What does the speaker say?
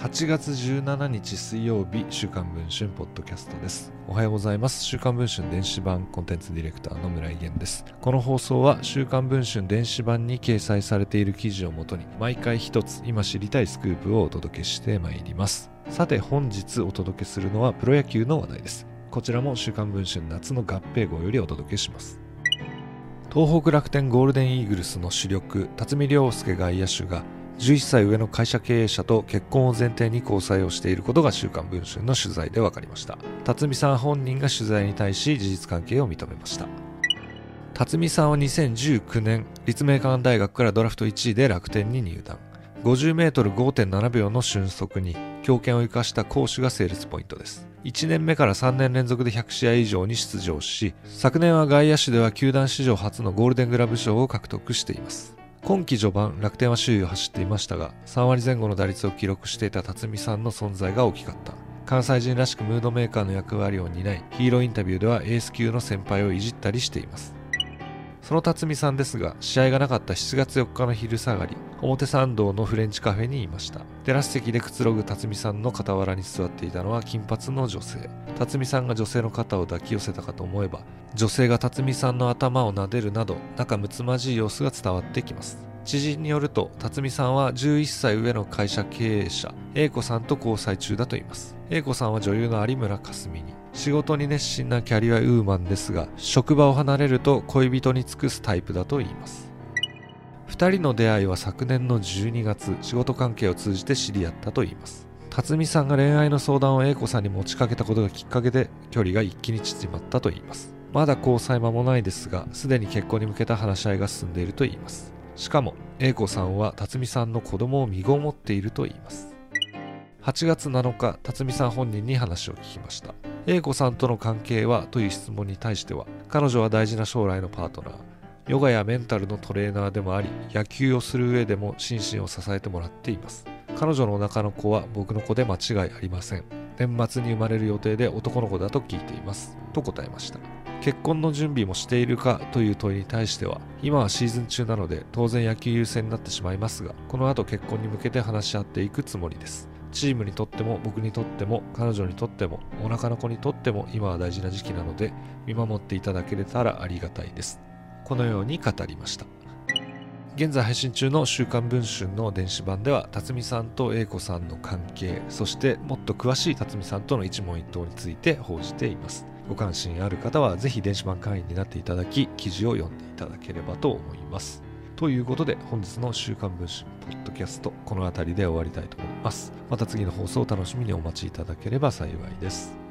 8月17日水曜日週刊文春ポッドキャストです。おはようございます。週刊文春電子版コンテンツディレクターの村井源です。この放送は週刊文春電子版に掲載されている記事をもとに毎回一つ今知りたいスクープをお届けしてまいります。さて本日お届けするのはプロ野球の話題です。こちらも週刊文春夏の合併号よりお届けします。東北楽天ゴールデンイーグルスの主力辰巳涼介外野手が11歳上の会社経営者と結婚を前提に交際をしていることが週刊文春の取材で分かりました。辰巳さん本人が取材に対し事実関係を認めました。辰巳さんは2019年立命館大学からドラフト1位で楽天に入団。50m5.7 秒の俊足に強肩を生かした攻守がセールスポイントです。1年目から3年連続で100試合以上に出場し昨年は外野手では球団史上初のゴールデングラブ賞を獲得しています。今季序盤楽天は首位を走っていましたが3割前後の打率を記録していた辰巳さんの存在が大きかった。関西人らしくムードメーカーの役割を担いヒーローインタビューではエース級の先輩をいじったりしています。その辰巳さんですが試合がなかった7月4日の昼下がり表参道のフレンチカフェにいました。テラス席でくつろぐ辰巳さんの傍らに座っていたのは金髪の女性。辰巳さんが女性の肩を抱き寄せたかと思えば女性が辰巳さんの頭を撫でるなど仲睦まじい様子が伝わってきます。知人によると辰巳さんは11歳上の会社経営者。A 子さんと交際中だといいます。A 子さんは女優の有村架純に。仕事に熱心なキャリアウーマンですが職場を離れると恋人に尽くすタイプだといいます。2人の出会いは昨年の12月仕事関係を通じて知り合ったといいます。辰巳さんが恋愛の相談を A 子さんに持ちかけたことがきっかけで距離が一気に縮まったといいます。まだ交際間もないですがすでに結婚に向けた話し合いが進んでいるといいます。しかも A 子さんは辰巳さんの子供を身ごもっているといいます。8月7日辰巳さん本人に話を聞きました。A 子さんとの関係はという質問に対しては彼女は大事な将来のパートナー。ヨガやメンタルのトレーナーでもあり野球をする上でも心身を支えてもらっています。彼女のお腹の子は僕の子で間違いありません。年末に生まれる予定で男の子だと聞いています。と答えました。結婚の準備もしているかという問いに対しては今はシーズン中なので当然野球優先になってしまいますがこの後結婚に向けて話し合っていくつもりです。チームにとっても僕にとっても彼女にとってもお腹の子にとっても今は大事な時期なので見守っていただけれたらありがたいです。このように語りました。現在配信中の「週刊文春」の電子版では辰巳さんと英子さんの関係そしてもっと詳しい辰巳さんとの一問一答について報じています。ご関心ある方はぜひ電子版会員になっていただき記事を読んでいただければと思います。ということで本日の「週刊文春」ポッドキャストこの辺りで終わりたいと思います。また次の放送を楽しみにお待ちいただければ幸いです。